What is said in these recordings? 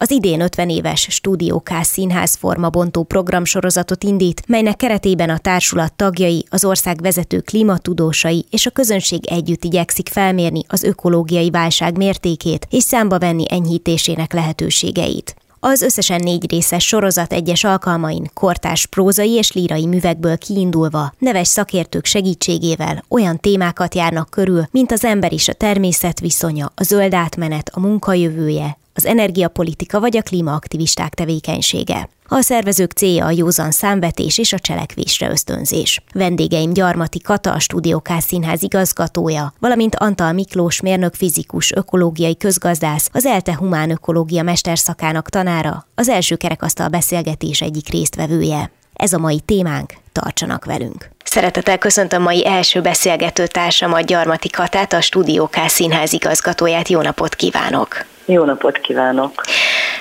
Az idén 50 éves Stúdió K színház formabontó programsorozatot indít, melynek keretében a társulat tagjai, az ország vezető klímatudósai és a közönség együtt igyekszik felmérni az ökológiai válság mértékét és számba venni enyhítésének lehetőségeit. Az összesen négy részes sorozat egyes alkalmain kortárs prózai és lírai művekből kiindulva, neves szakértők segítségével olyan témákat járnak körül, mint az ember és a természet viszonya, a zöld átmenet, a munkajövője, az energiapolitika vagy a klímaaktivisták tevékenysége. A szervezők célja a józan számvetés és a cselekvésre ösztönzés. Vendégeim Gyarmati Kata, a Stúdiókász Színház igazgatója, valamint Antal Miklós mérnök fizikus, ökológiai közgazdász, az ELTE Humán Ökológia mesterszakának tanára, az első kerekasztal beszélgetés egyik résztvevője. Ez a mai témánk, tartsanak velünk! Szeretettel köszöntöm mai első beszélgető társamat, Gyarmati Katát, a Stúdiókász Színház igazgatóját. Jó napot kívánok! Jó napot kívánok!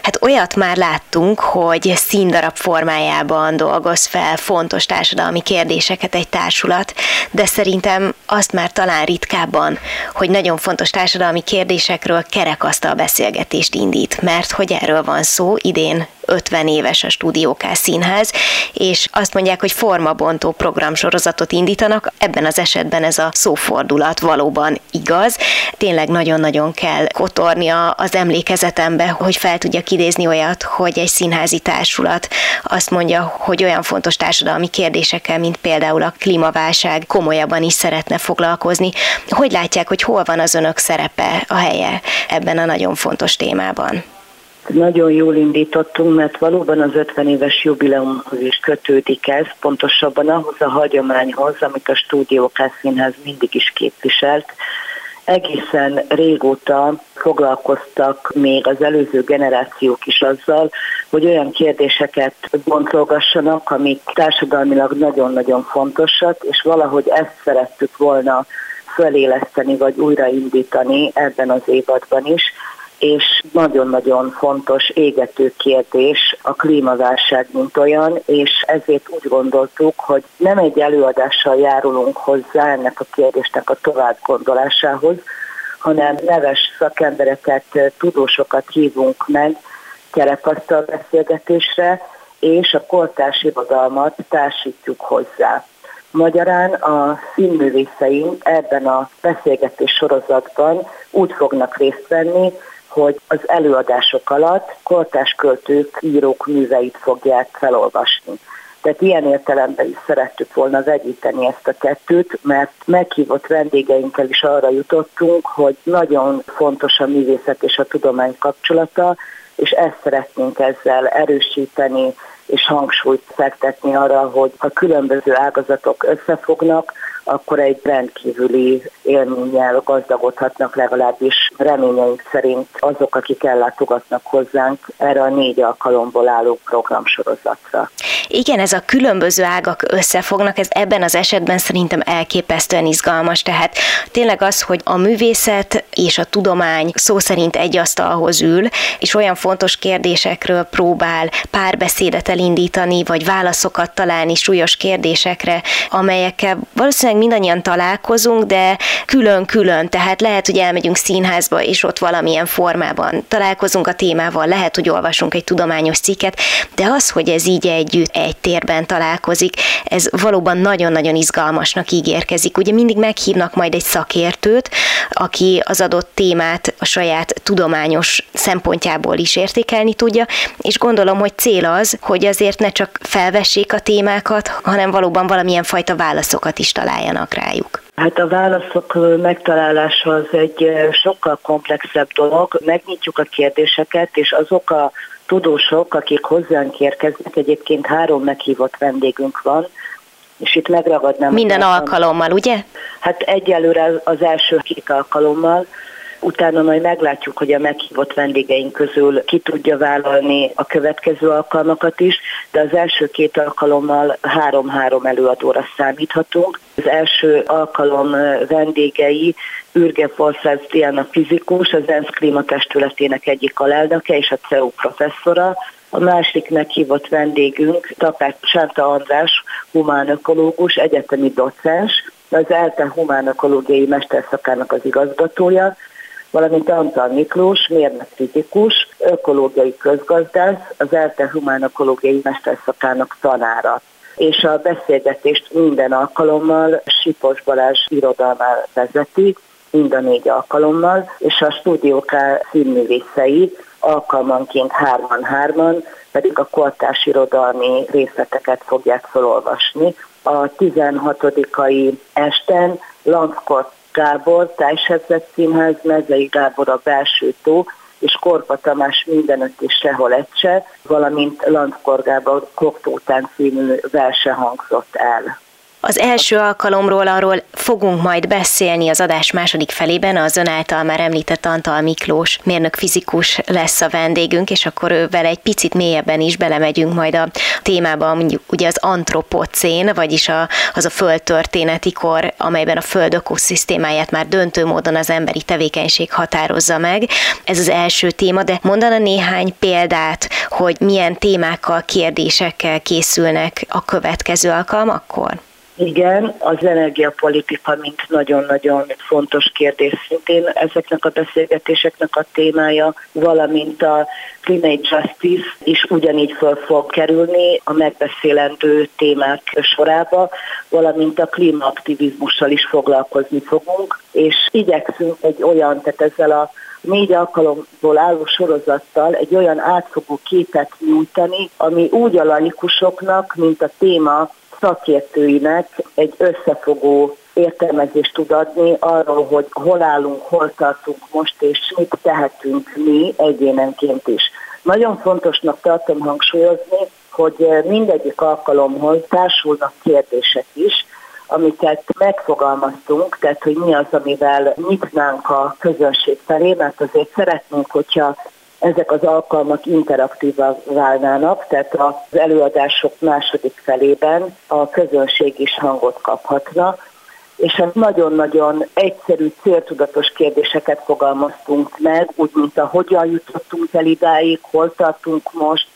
Hát olyat már láttunk, hogy színdarab formájában dolgoz fel fontos társadalmi kérdéseket egy társulat, de szerintem azt már talán ritkábban, hogy nagyon fontos társadalmi kérdésekről kerekasztal beszélgetést indít, mert hogy erről van szó, idén 50 éves a Stúdióká Színház, és azt mondják, hogy formabontó programsorozatot indítanak, ebben az esetben ez a szófordulat valóban igaz. Tényleg nagyon-nagyon kell kotornia az emlékezetembe, hogy fel tudjak idézni olyat, hogy egy színházi társulat azt mondja, hogy olyan fontos társadalmi kérdésekkel, mint például a klímaválság komolyabban is szeretne foglalkozni. Hogy látják, hogy hol van az önök szerepe, a helye ebben a nagyon fontos témában? Nagyon jól indítottunk, mert valóban az 50 éves jubileumhoz is kötődik ez, pontosabban ahhoz a hagyományhoz, amit a Stúdió Színház mindig is képviselt. Egészen régóta foglalkoztak még az előző generációk is azzal, hogy olyan kérdéseket boncolgassanak, amik társadalmilag nagyon-nagyon fontosak, és valahogy ezt szerettük volna feléleszteni vagy újraindítani ebben az évadban is és nagyon-nagyon fontos égető kérdés a klímaválság, mint olyan, és ezért úgy gondoltuk, hogy nem egy előadással járulunk hozzá ennek a kérdésnek a tovább gondolásához, hanem neves szakembereket, tudósokat hívunk meg kerekasztal beszélgetésre, és a kortárs irodalmat társítjuk hozzá. Magyarán a színművészeink ebben a beszélgetés sorozatban úgy fognak részt venni, hogy az előadások alatt kortás költők, írók műveit fogják felolvasni. Tehát ilyen értelemben is szerettük volna vegyíteni ezt a kettőt, mert meghívott vendégeinkkel is arra jutottunk, hogy nagyon fontos a művészet és a tudomány kapcsolata, és ezt szeretnénk ezzel erősíteni, és hangsúlyt fektetni arra, hogy ha különböző ágazatok összefognak, akkor egy rendkívüli élménnyel gazdagodhatnak legalábbis reményeink szerint azok, akik ellátogatnak hozzánk erre a négy alkalomból álló programsorozatra. Igen, ez a különböző ágak összefognak, ez ebben az esetben szerintem elképesztően izgalmas, tehát tényleg az, hogy a művészet és a tudomány szó szerint egy asztalhoz ül, és olyan fontos kérdésekről próbál párbeszédet elindítani, vagy válaszokat találni súlyos kérdésekre, amelyekkel valószínűleg mindannyian találkozunk, de külön-külön, tehát lehet, hogy elmegyünk színházba, és ott valamilyen formában találkozunk a témával, lehet, hogy olvasunk egy tudományos cikket, de az, hogy ez így együtt egy térben találkozik, ez valóban nagyon-nagyon izgalmasnak ígérkezik. Ugye mindig meghívnak majd egy szakértőt, aki az adott témát a saját tudományos szempontjából is értékelni tudja, és gondolom, hogy cél az, hogy azért ne csak felvessék a témákat, hanem valóban valamilyen fajta válaszokat is találják találjanak rájuk? Hát a válaszok megtalálása az egy sokkal komplexebb dolog. Megnyitjuk a kérdéseket, és azok a tudósok, akik hozzánk érkeznek, egyébként három meghívott vendégünk van, és itt megragadnám. Minden alkalommal, ugye? Hát egyelőre az első két alkalommal, utána majd meglátjuk, hogy a meghívott vendégeink közül ki tudja vállalni a következő alkalmakat is, de az első két alkalommal három-három előadóra számíthatunk. Az első alkalom vendégei Ürge Forszáz Diana fizikus, az ENSZ klímatestületének egyik alelnöke és a CEU professzora, a másik meghívott vendégünk Tapák Sánta András, humánökológus, egyetemi docens, az ELTE humánökológiai mesterszakának az igazgatója, valamint Antal Miklós, mérnök fizikus, ökológiai közgazdász, az ELTE humánökológiai mesterszakának tanára és a beszélgetést minden alkalommal Sipos Balázs irodalmál vezeti, mind a négy alkalommal, és a stúdiók színművészei alkalmanként hárman-hárman pedig a kortárs irodalmi részleteket fogják felolvasni. A 16-ai esten Lanckort Gábor, Tájsebzett Színház, Mezei Gábor a Belső Tó, és Korpa Tamás mindenütt és sehol egyszer, valamint Lanckor Gábor Koktótán című verse hangzott el. Az első alkalomról arról fogunk majd beszélni az adás második felében, az ön által már említett Antal Miklós mérnök fizikus lesz a vendégünk, és akkor ővel egy picit mélyebben is belemegyünk majd a témába, mondjuk ugye az antropocén, vagyis a, az a földtörténeti kor, amelyben a föld ökoszisztémáját már döntő módon az emberi tevékenység határozza meg. Ez az első téma, de mondana néhány példát, hogy milyen témákkal, kérdésekkel készülnek a következő alkalmakkor? Igen, az energiapolitika, mint nagyon-nagyon fontos kérdés szintén ezeknek a beszélgetéseknek a témája, valamint a climate justice is ugyanígy föl fog kerülni a megbeszélendő témák sorába, valamint a klímaaktivizmussal is foglalkozni fogunk, és igyekszünk egy olyan, tehát ezzel a négy alkalomból álló sorozattal egy olyan átfogó képet nyújtani, ami úgy a laikusoknak, mint a téma szakértőinek egy összefogó értelmezést tud adni arról, hogy hol állunk, hol tartunk most, és mit tehetünk mi egyénenként is. Nagyon fontosnak tartom hangsúlyozni, hogy mindegyik alkalomhoz társulnak kérdések is, amiket megfogalmaztunk, tehát hogy mi az, amivel nyitnánk a közönség felé, mert azért szeretnénk, hogyha ezek az alkalmak interaktívak válnának, tehát az előadások második felében a közönség is hangot kaphatna, és nagyon-nagyon egyszerű, céltudatos kérdéseket fogalmaztunk meg, úgy, mint a hogyan jutottunk el idáig, hol tartunk most,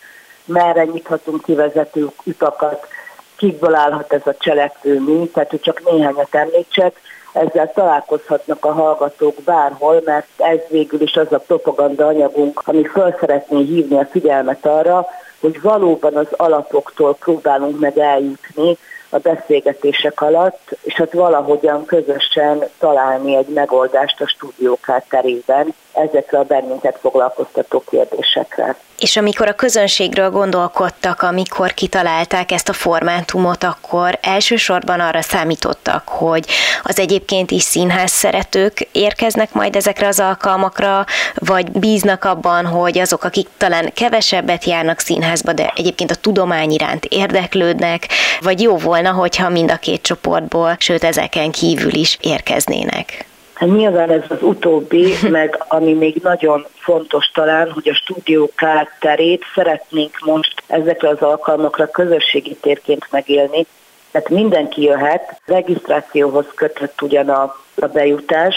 merre nyithatunk kivezető utakat, kikből állhat ez a cselekvő mi, tehát hogy csak néhányat említsek, ezzel találkozhatnak a hallgatók bárhol, mert ez végül is az a propaganda anyagunk, ami föl szeretné hívni a figyelmet arra, hogy valóban az alapoktól próbálunk meg eljutni a beszélgetések alatt, és hát valahogyan közösen találni egy megoldást a stúdiók terében ezekre a bennünket foglalkoztató kérdésekre. És amikor a közönségről gondolkodtak, amikor kitalálták ezt a formátumot, akkor elsősorban arra számítottak, hogy az egyébként is színház szeretők érkeznek majd ezekre az alkalmakra, vagy bíznak abban, hogy azok, akik talán kevesebbet járnak színházba, de egyébként a tudomány iránt érdeklődnek, vagy jó volna, hogyha mind a két csoportból, sőt ezeken kívül is érkeznének. Hát nyilván ez az utóbbi, meg ami még nagyon fontos talán, hogy a stúdió terét szeretnénk most ezekre az alkalmakra közösségi térként megélni. Tehát mindenki jöhet, regisztrációhoz kötött ugyan a, a bejutás,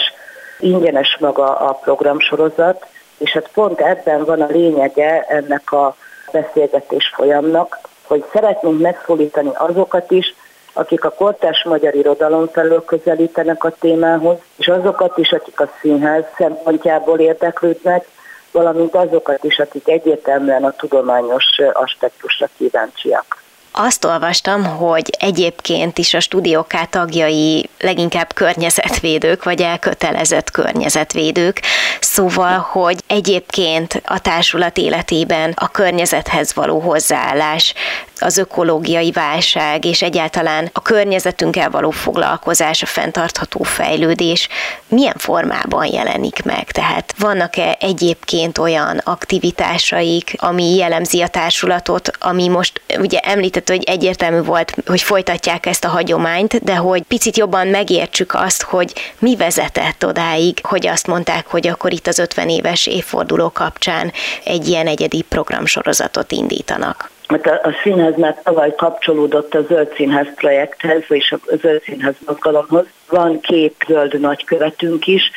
ingyenes maga a programsorozat, és hát pont ebben van a lényege ennek a beszélgetés folyamnak, hogy szeretnénk megszólítani azokat is, akik a kortás magyar irodalom felől közelítenek a témához, és azokat is, akik a színház szempontjából érdeklődnek, valamint azokat is, akik egyértelműen a tudományos aspektusra kíváncsiak. Azt olvastam, hogy egyébként is a stúdióká tagjai leginkább környezetvédők, vagy elkötelezett környezetvédők, szóval, hogy egyébként a társulat életében a környezethez való hozzáállás az ökológiai válság és egyáltalán a környezetünkkel való foglalkozás, a fenntartható fejlődés milyen formában jelenik meg? Tehát vannak-e egyébként olyan aktivitásaik, ami jellemzi a társulatot, ami most ugye említett hogy egyértelmű volt, hogy folytatják ezt a hagyományt, de hogy picit jobban megértsük azt, hogy mi vezetett odáig, hogy azt mondták, hogy akkor itt az 50 éves évforduló kapcsán egy ilyen egyedi programsorozatot indítanak mert a, a színház már tavaly kapcsolódott a Zöld Színház projekthez, és a Zöld Színház mozgalomhoz. Van két zöld nagykövetünk is,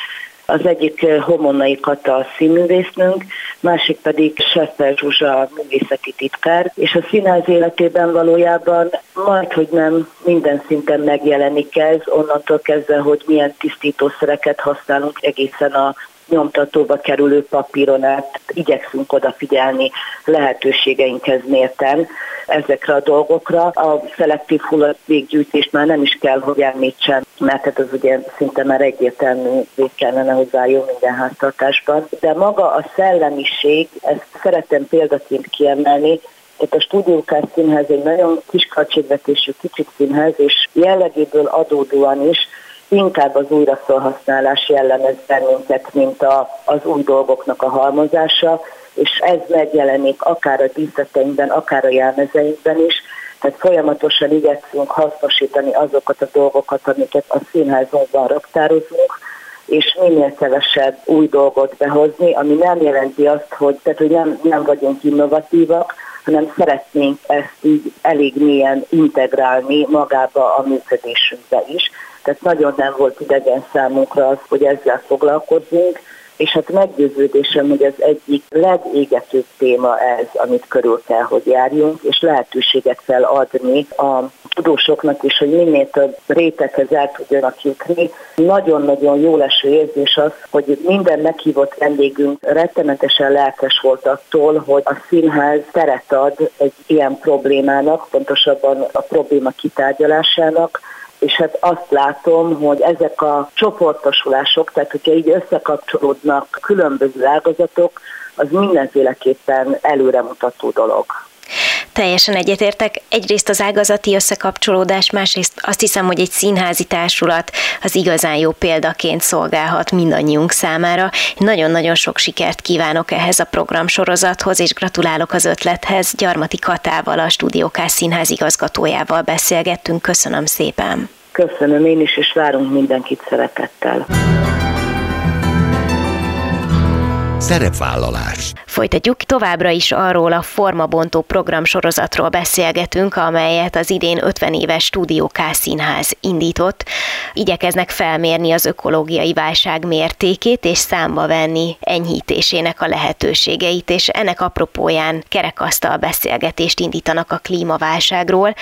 az egyik eh, Homonai Kata színművésznünk, másik pedig Seffer Zsuzsa művészeti titkár, és a színház életében valójában majd, hogy nem minden szinten megjelenik ez, onnantól kezdve, hogy milyen tisztítószereket használunk egészen a nyomtatóba kerülő papíron át igyekszünk odafigyelni lehetőségeinkhez mérten ezekre a dolgokra. A szelektív hulladékgyűjtést már nem is kell, hogy említsen, mert ez az ugye szinte már egyértelmű kellene, hogy váljon minden háztartásban. De maga a szellemiség, ezt szeretem példaként kiemelni, tehát a Stúdiókás Színház egy nagyon kis költségvetésű kicsit színház, és jellegéből adódóan is inkább az újraszolhasználás jellemez bennünket, mint a, az új dolgoknak a halmozása, és ez megjelenik akár a díszleteinkben, akár a jelmezeinkben is, tehát folyamatosan igyekszünk hasznosítani azokat a dolgokat, amiket a színházunkban raktározunk, és minél kevesebb új dolgot behozni, ami nem jelenti azt, hogy, tehát, hogy nem, nem vagyunk innovatívak, hanem szeretnénk ezt így elég mélyen integrálni magába a működésünkbe is. Tehát nagyon nem volt idegen számunkra az, hogy ezzel foglalkozzunk, és hát meggyőződésem, hogy az egyik legégetőbb téma ez, amit körül kell, hogy járjunk, és lehetőséget kell adni a tudósoknak is, hogy minél több réteghez el tudjanak jutni. Nagyon-nagyon jó leső érzés az, hogy minden meghívott vendégünk rettenetesen lelkes volt attól, hogy a színház teret ad egy ilyen problémának, pontosabban a probléma kitárgyalásának, és hát azt látom, hogy ezek a csoportosulások, tehát hogyha így összekapcsolódnak különböző ágazatok, az mindenféleképpen előremutató dolog. Teljesen egyetértek. Egyrészt az ágazati összekapcsolódás, másrészt azt hiszem, hogy egy színházi társulat az igazán jó példaként szolgálhat mindannyiunk számára. Nagyon-nagyon sok sikert kívánok ehhez a programsorozathoz, és gratulálok az ötlethez. Gyarmati Katával, a Stúdiókás Színház igazgatójával beszélgettünk. Köszönöm szépen. Köszönöm én is, és várunk mindenkit szeretettel. Szerepvállalás. Folytatjuk továbbra is arról a formabontó programsorozatról beszélgetünk, amelyet az idén 50 éves Stúdió K Színház indított. Igyekeznek felmérni az ökológiai válság mértékét és számba venni enyhítésének a lehetőségeit, és ennek apropóján kerekasztal beszélgetést indítanak a klímaválságról,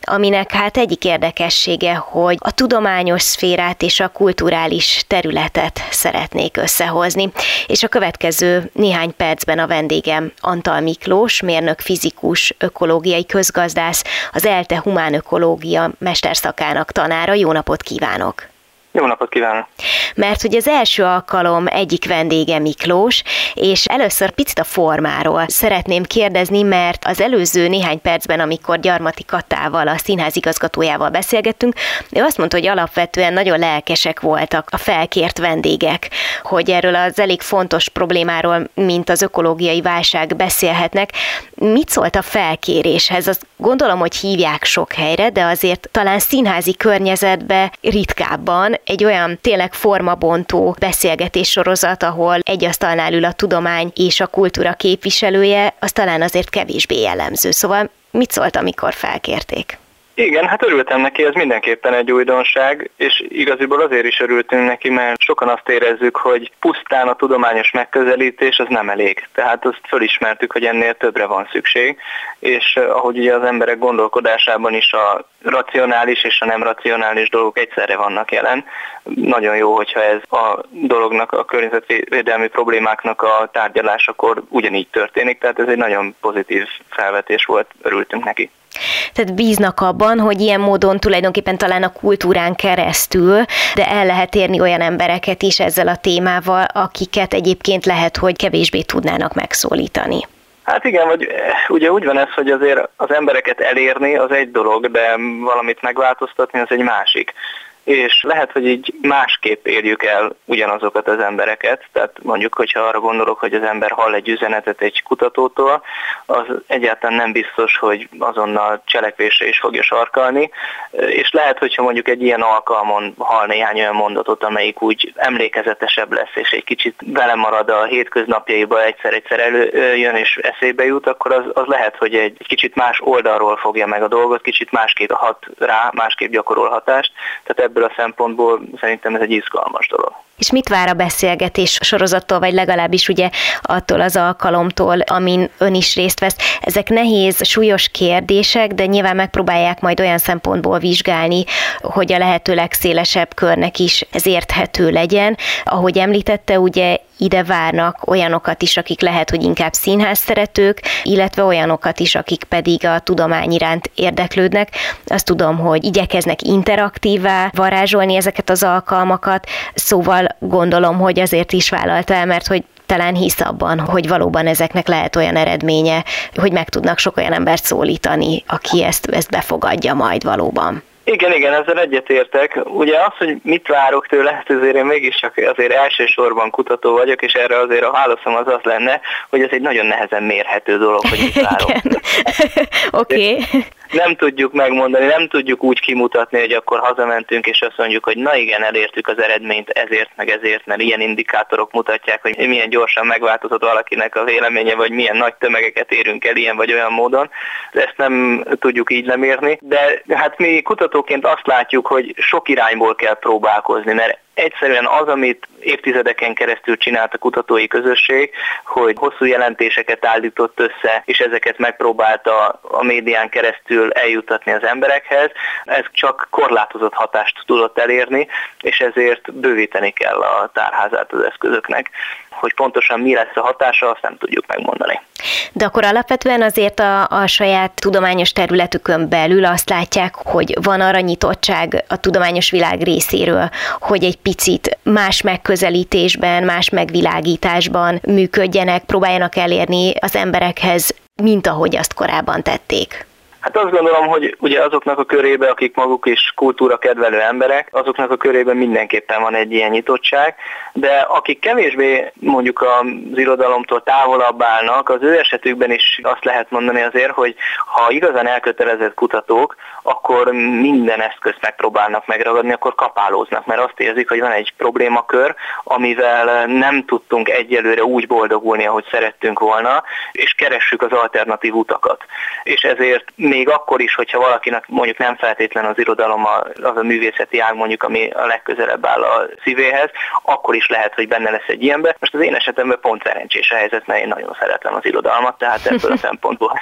aminek hát egyik érdekessége, hogy a tudományos szférát és a kulturális területet szeretnék összehozni. És a következő néhány percben a vendégem Antal Miklós, mérnök fizikus, ökológiai közgazdász, az ELTE Humán Ökológia mesterszakának tanára. Jó napot kívánok! Jó napot kívánok! Mert hogy az első alkalom egyik vendége Miklós, és először picit a formáról szeretném kérdezni, mert az előző néhány percben, amikor Gyarmati Katával, a színház igazgatójával beszélgettünk, ő azt mondta, hogy alapvetően nagyon lelkesek voltak a felkért vendégek, hogy erről az elég fontos problémáról, mint az ökológiai válság beszélhetnek. Mit szólt a felkéréshez? Azt gondolom, hogy hívják sok helyre, de azért talán színházi környezetbe ritkábban egy olyan tényleg formabontó beszélgetés sorozat, ahol egy asztalnál ül a tudomány és a kultúra képviselője, az talán azért kevésbé jellemző. Szóval mit szólt, amikor felkérték? Igen, hát örültem neki, ez mindenképpen egy újdonság, és igaziból azért is örültünk neki, mert sokan azt érezzük, hogy pusztán a tudományos megközelítés az nem elég. Tehát azt fölismertük, hogy ennél többre van szükség, és eh, ahogy ugye az emberek gondolkodásában is a racionális és a nem racionális dolgok egyszerre vannak jelen. Nagyon jó, hogyha ez a dolognak, a környezetvédelmi problémáknak a tárgyalásakor ugyanígy történik, tehát ez egy nagyon pozitív felvetés volt, örültünk neki. Tehát bíznak abban, hogy ilyen módon tulajdonképpen talán a kultúrán keresztül, de el lehet érni olyan embereket is ezzel a témával, akiket egyébként lehet, hogy kevésbé tudnának megszólítani. Hát igen, vagy eh, ugye úgy van ez, hogy azért az embereket elérni az egy dolog, de valamit megváltoztatni az egy másik és lehet, hogy így másképp érjük el ugyanazokat az embereket, tehát mondjuk, hogyha arra gondolok, hogy az ember hall egy üzenetet egy kutatótól, az egyáltalán nem biztos, hogy azonnal cselekvésre is fogja sarkalni, és lehet, hogyha mondjuk egy ilyen alkalmon hall néhány olyan mondatot, amelyik úgy emlékezetesebb lesz, és egy kicsit belemarad a hétköznapjaiba, egyszer-egyszer előjön és eszébe jut, akkor az, az lehet, hogy egy kicsit más oldalról fogja meg a dolgot, kicsit másképp hat rá, másképp gyakorol hatást, tehát ebből a szempontból szerintem ez egy izgalmas dolog. És mit vár a beszélgetés sorozattól, vagy legalábbis ugye attól az alkalomtól, amin ön is részt vesz? Ezek nehéz, súlyos kérdések, de nyilván megpróbálják majd olyan szempontból vizsgálni, hogy a lehető legszélesebb körnek is ez érthető legyen. Ahogy említette, ugye ide várnak olyanokat is, akik lehet, hogy inkább színház szeretők, illetve olyanokat is, akik pedig a tudomány iránt érdeklődnek. Azt tudom, hogy igyekeznek interaktívá varázsolni ezeket az alkalmakat, szóval gondolom, hogy azért is vállalta el, mert hogy talán hisz abban, hogy valóban ezeknek lehet olyan eredménye, hogy meg tudnak sok olyan embert szólítani, aki ezt, ezt befogadja majd valóban. Igen, igen, ezzel egyetértek. Ugye az, hogy mit várok tőle, hát azért én mégiscsak azért elsősorban kutató vagyok, és erre azért a válaszom az az lenne, hogy ez egy nagyon nehezen mérhető dolog, hogy mit várok. Oké. okay nem tudjuk megmondani, nem tudjuk úgy kimutatni, hogy akkor hazamentünk, és azt mondjuk, hogy na igen, elértük az eredményt ezért, meg ezért, mert ilyen indikátorok mutatják, hogy milyen gyorsan megváltozott valakinek a véleménye, vagy milyen nagy tömegeket érünk el ilyen vagy olyan módon. Ezt nem tudjuk így lemérni, de hát mi kutatóként azt látjuk, hogy sok irányból kell próbálkozni, mert egyszerűen az, amit évtizedeken keresztül csinált a kutatói közösség, hogy hosszú jelentéseket állított össze, és ezeket megpróbálta a médián keresztül eljutatni az emberekhez, ez csak korlátozott hatást tudott elérni, és ezért bővíteni kell a tárházát az eszközöknek. Hogy pontosan mi lesz a hatása, azt nem tudjuk megmondani. De akkor alapvetően azért a, a saját tudományos területükön belül azt látják, hogy van arra nyitottság a tudományos világ részéről, hogy egy picit más megközelítésben, más megvilágításban működjenek, próbáljanak elérni az emberekhez, mint ahogy azt korábban tették. Hát azt gondolom, hogy ugye azoknak a körébe, akik maguk is kultúra kedvelő emberek, azoknak a körében mindenképpen van egy ilyen nyitottság, de akik kevésbé mondjuk az irodalomtól távolabb állnak, az ő esetükben is azt lehet mondani azért, hogy ha igazán elkötelezett kutatók, akkor minden eszközt megpróbálnak megragadni, akkor kapálóznak, mert azt érzik, hogy van egy problémakör, amivel nem tudtunk egyelőre úgy boldogulni, ahogy szerettünk volna, és keressük az alternatív utakat. És ezért még akkor is, hogyha valakinek mondjuk nem feltétlen az irodalom az a művészeti ág mondjuk, ami a legközelebb áll a szívéhez, akkor is lehet, hogy benne lesz egy ilyenbe. Most az én esetemben pont szerencsés a helyzet, mert én nagyon szeretem az irodalmat, tehát ebből a szempontból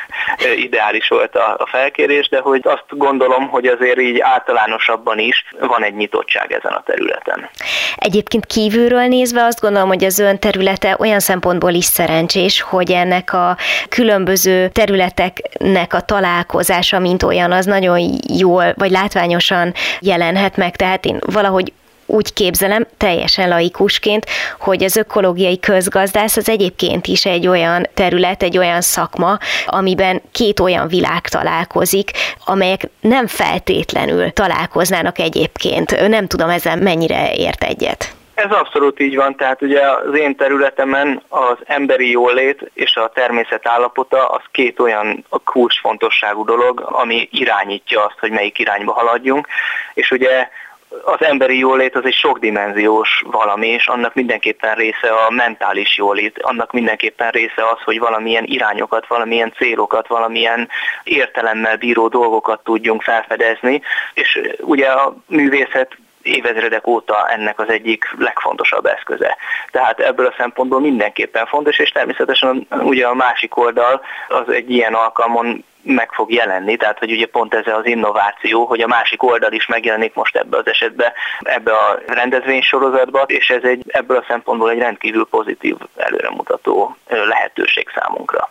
ideális volt a, a felkérés, de hogy azt gondolom, hogy azért így általánosabban is van egy nyitottság ezen a területen. Egyébként kívülről nézve azt gondolom, hogy az ön területe olyan szempontból is szerencsés, hogy ennek a különböző területeknek a találkozása, mint olyan, az nagyon jól vagy látványosan jelenhet meg. Tehát én valahogy úgy képzelem, teljesen laikusként, hogy az ökológiai közgazdász az egyébként is egy olyan terület, egy olyan szakma, amiben két olyan világ találkozik, amelyek nem feltétlenül találkoznának egyébként. Nem tudom ezzel mennyire ért egyet. Ez abszolút így van, tehát ugye az én területemen az emberi jólét és a természet állapota az két olyan kulcsfontosságú dolog, ami irányítja azt, hogy melyik irányba haladjunk, és ugye az emberi jólét az egy sokdimenziós valami, és annak mindenképpen része a mentális jólét, annak mindenképpen része az, hogy valamilyen irányokat, valamilyen célokat, valamilyen értelemmel bíró dolgokat tudjunk felfedezni, és ugye a művészet évezredek óta ennek az egyik legfontosabb eszköze. Tehát ebből a szempontból mindenképpen fontos, és természetesen ugye a másik oldal az egy ilyen alkalmon meg fog jelenni, tehát hogy ugye pont ez az innováció, hogy a másik oldal is megjelenik most ebbe az esetben, ebbe a rendezvénysorozatba, és ez egy, ebből a szempontból egy rendkívül pozitív előremutató lehetőség számunkra.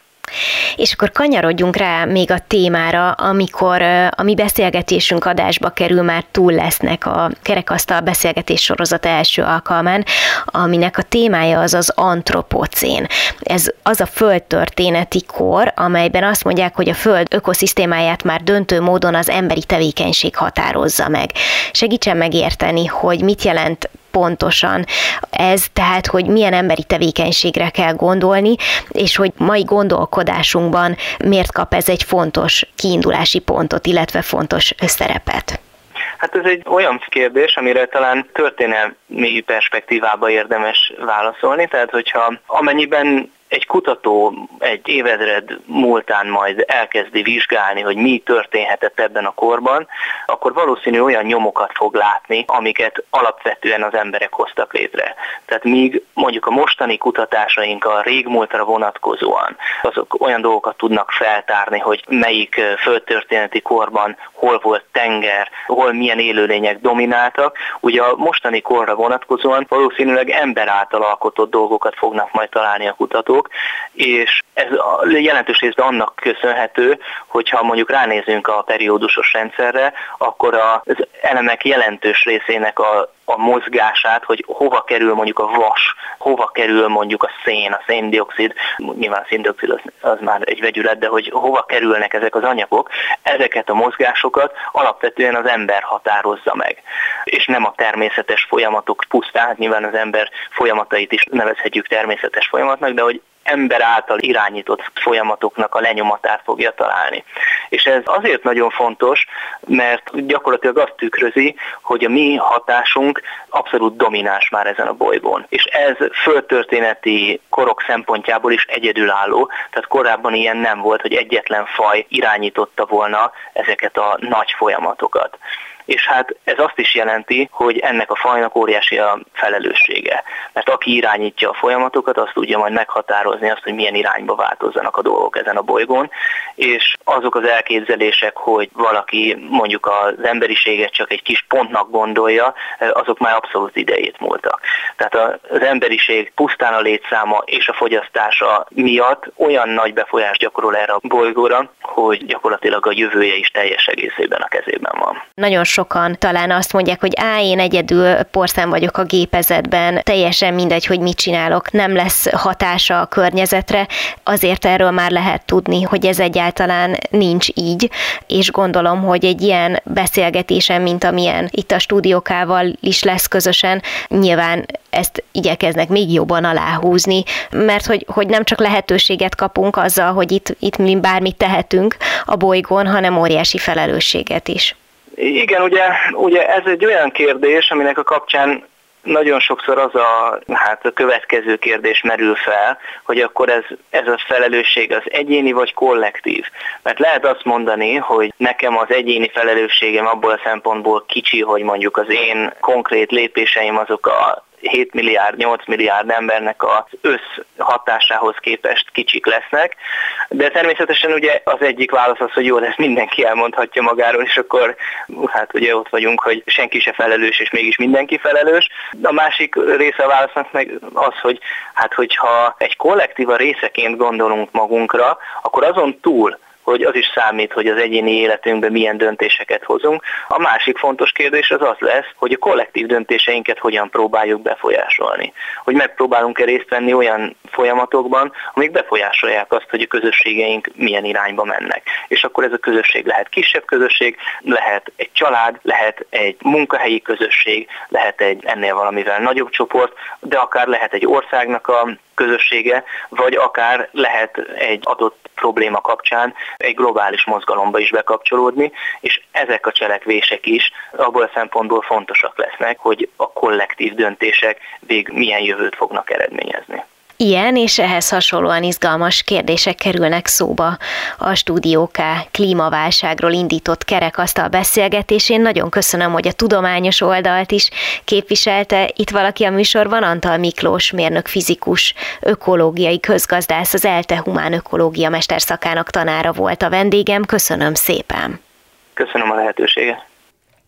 És akkor kanyarodjunk rá még a témára, amikor a mi beszélgetésünk adásba kerül, már túl lesznek a kerekasztal beszélgetés sorozat első alkalmán, aminek a témája az az antropocén. Ez az a földtörténeti kor, amelyben azt mondják, hogy a föld ökoszisztémáját már döntő módon az emberi tevékenység határozza meg. Segítsen megérteni, hogy mit jelent pontosan ez, tehát hogy milyen emberi tevékenységre kell gondolni, és hogy mai gondolkodásunkban miért kap ez egy fontos kiindulási pontot, illetve fontos szerepet. Hát ez egy olyan kérdés, amire talán történelmi perspektívába érdemes válaszolni, tehát hogyha amennyiben egy kutató egy évezred múltán majd elkezdi vizsgálni, hogy mi történhetett ebben a korban, akkor valószínű olyan nyomokat fog látni, amiket alapvetően az emberek hoztak létre. Tehát míg mondjuk a mostani kutatásaink a régmúltra vonatkozóan, azok olyan dolgokat tudnak feltárni, hogy melyik földtörténeti korban hol volt tenger, hol milyen élőlények domináltak, ugye a mostani korra vonatkozóan valószínűleg ember által alkotott dolgokat fognak majd találni a kutatók, dolgok, és ez jelentős részben annak köszönhető, hogyha mondjuk ránézünk a periódusos rendszerre, akkor az elemek jelentős részének a a mozgását, hogy hova kerül mondjuk a vas, hova kerül mondjuk a szén, a széndiokszid, nyilván a széndiokszid az, az már egy vegyület, de hogy hova kerülnek ezek az anyagok, ezeket a mozgásokat alapvetően az ember határozza meg, és nem a természetes folyamatok pusztán, hát nyilván az ember folyamatait is nevezhetjük természetes folyamatnak, de hogy ember által irányított folyamatoknak a lenyomatát fogja találni. És ez azért nagyon fontos, mert gyakorlatilag azt tükrözi, hogy a mi hatásunk abszolút domináns már ezen a bolygón. És ez földtörténeti korok szempontjából is egyedülálló, tehát korábban ilyen nem volt, hogy egyetlen faj irányította volna ezeket a nagy folyamatokat és hát ez azt is jelenti, hogy ennek a fajnak óriási a felelőssége. Mert aki irányítja a folyamatokat, azt tudja majd meghatározni azt, hogy milyen irányba változzanak a dolgok ezen a bolygón, és azok az elképzelések, hogy valaki mondjuk az emberiséget csak egy kis pontnak gondolja, azok már abszolút idejét múltak. Tehát az emberiség pusztán a létszáma és a fogyasztása miatt olyan nagy befolyást gyakorol erre a bolygóra, hogy gyakorlatilag a jövője is teljes egészében a kezében van. Nagyon sokan talán azt mondják, hogy á, én egyedül porszám vagyok a gépezetben, teljesen mindegy, hogy mit csinálok, nem lesz hatása a környezetre, azért erről már lehet tudni, hogy ez egyáltalán nincs így, és gondolom, hogy egy ilyen beszélgetésen, mint amilyen itt a stúdiókával is lesz közösen, nyilván ezt igyekeznek még jobban aláhúzni, mert hogy, hogy nem csak lehetőséget kapunk azzal, hogy itt, itt mi bármit tehetünk a bolygón, hanem óriási felelősséget is. Igen, ugye, ugye ez egy olyan kérdés, aminek a kapcsán nagyon sokszor az a, hát a következő kérdés merül fel, hogy akkor ez, ez a felelősség az egyéni vagy kollektív. Mert lehet azt mondani, hogy nekem az egyéni felelősségem abból a szempontból kicsi, hogy mondjuk az én konkrét lépéseim azok a 7 milliárd, 8 milliárd embernek az összhatásához képest kicsik lesznek, de természetesen ugye az egyik válasz az, hogy jó, ezt mindenki elmondhatja magáról, és akkor hát ugye ott vagyunk, hogy senki se felelős, és mégis mindenki felelős. A másik része a válasznak meg az, hogy hát hogyha egy kollektíva részeként gondolunk magunkra, akkor azon túl, hogy az is számít, hogy az egyéni életünkben milyen döntéseket hozunk. A másik fontos kérdés az az lesz, hogy a kollektív döntéseinket hogyan próbáljuk befolyásolni. Hogy megpróbálunk-e részt venni olyan folyamatokban, amik befolyásolják azt, hogy a közösségeink milyen irányba mennek. És akkor ez a közösség lehet kisebb közösség, lehet egy család, lehet egy munkahelyi közösség, lehet egy ennél valamivel nagyobb csoport, de akár lehet egy országnak a közössége, vagy akár lehet egy adott probléma kapcsán egy globális mozgalomba is bekapcsolódni, és ezek a cselekvések is abból a szempontból fontosak lesznek, hogy a kollektív döntések vég milyen jövőt fognak eredményezni. Ilyen és ehhez hasonlóan izgalmas kérdések kerülnek szóba a Stúdió K klímaválságról indított kerekasztal beszélgetésén. Nagyon köszönöm, hogy a tudományos oldalt is képviselte. Itt valaki a műsorban, Antal Miklós, mérnök fizikus, ökológiai közgazdász, az ELTE Humán Ökológia mesterszakának tanára volt a vendégem. Köszönöm szépen! Köszönöm a lehetőséget!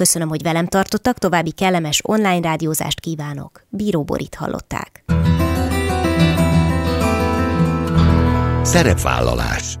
Köszönöm, hogy velem tartottak, további kellemes online rádiózást kívánok. Bíró Borit hallották. Szerepvállalás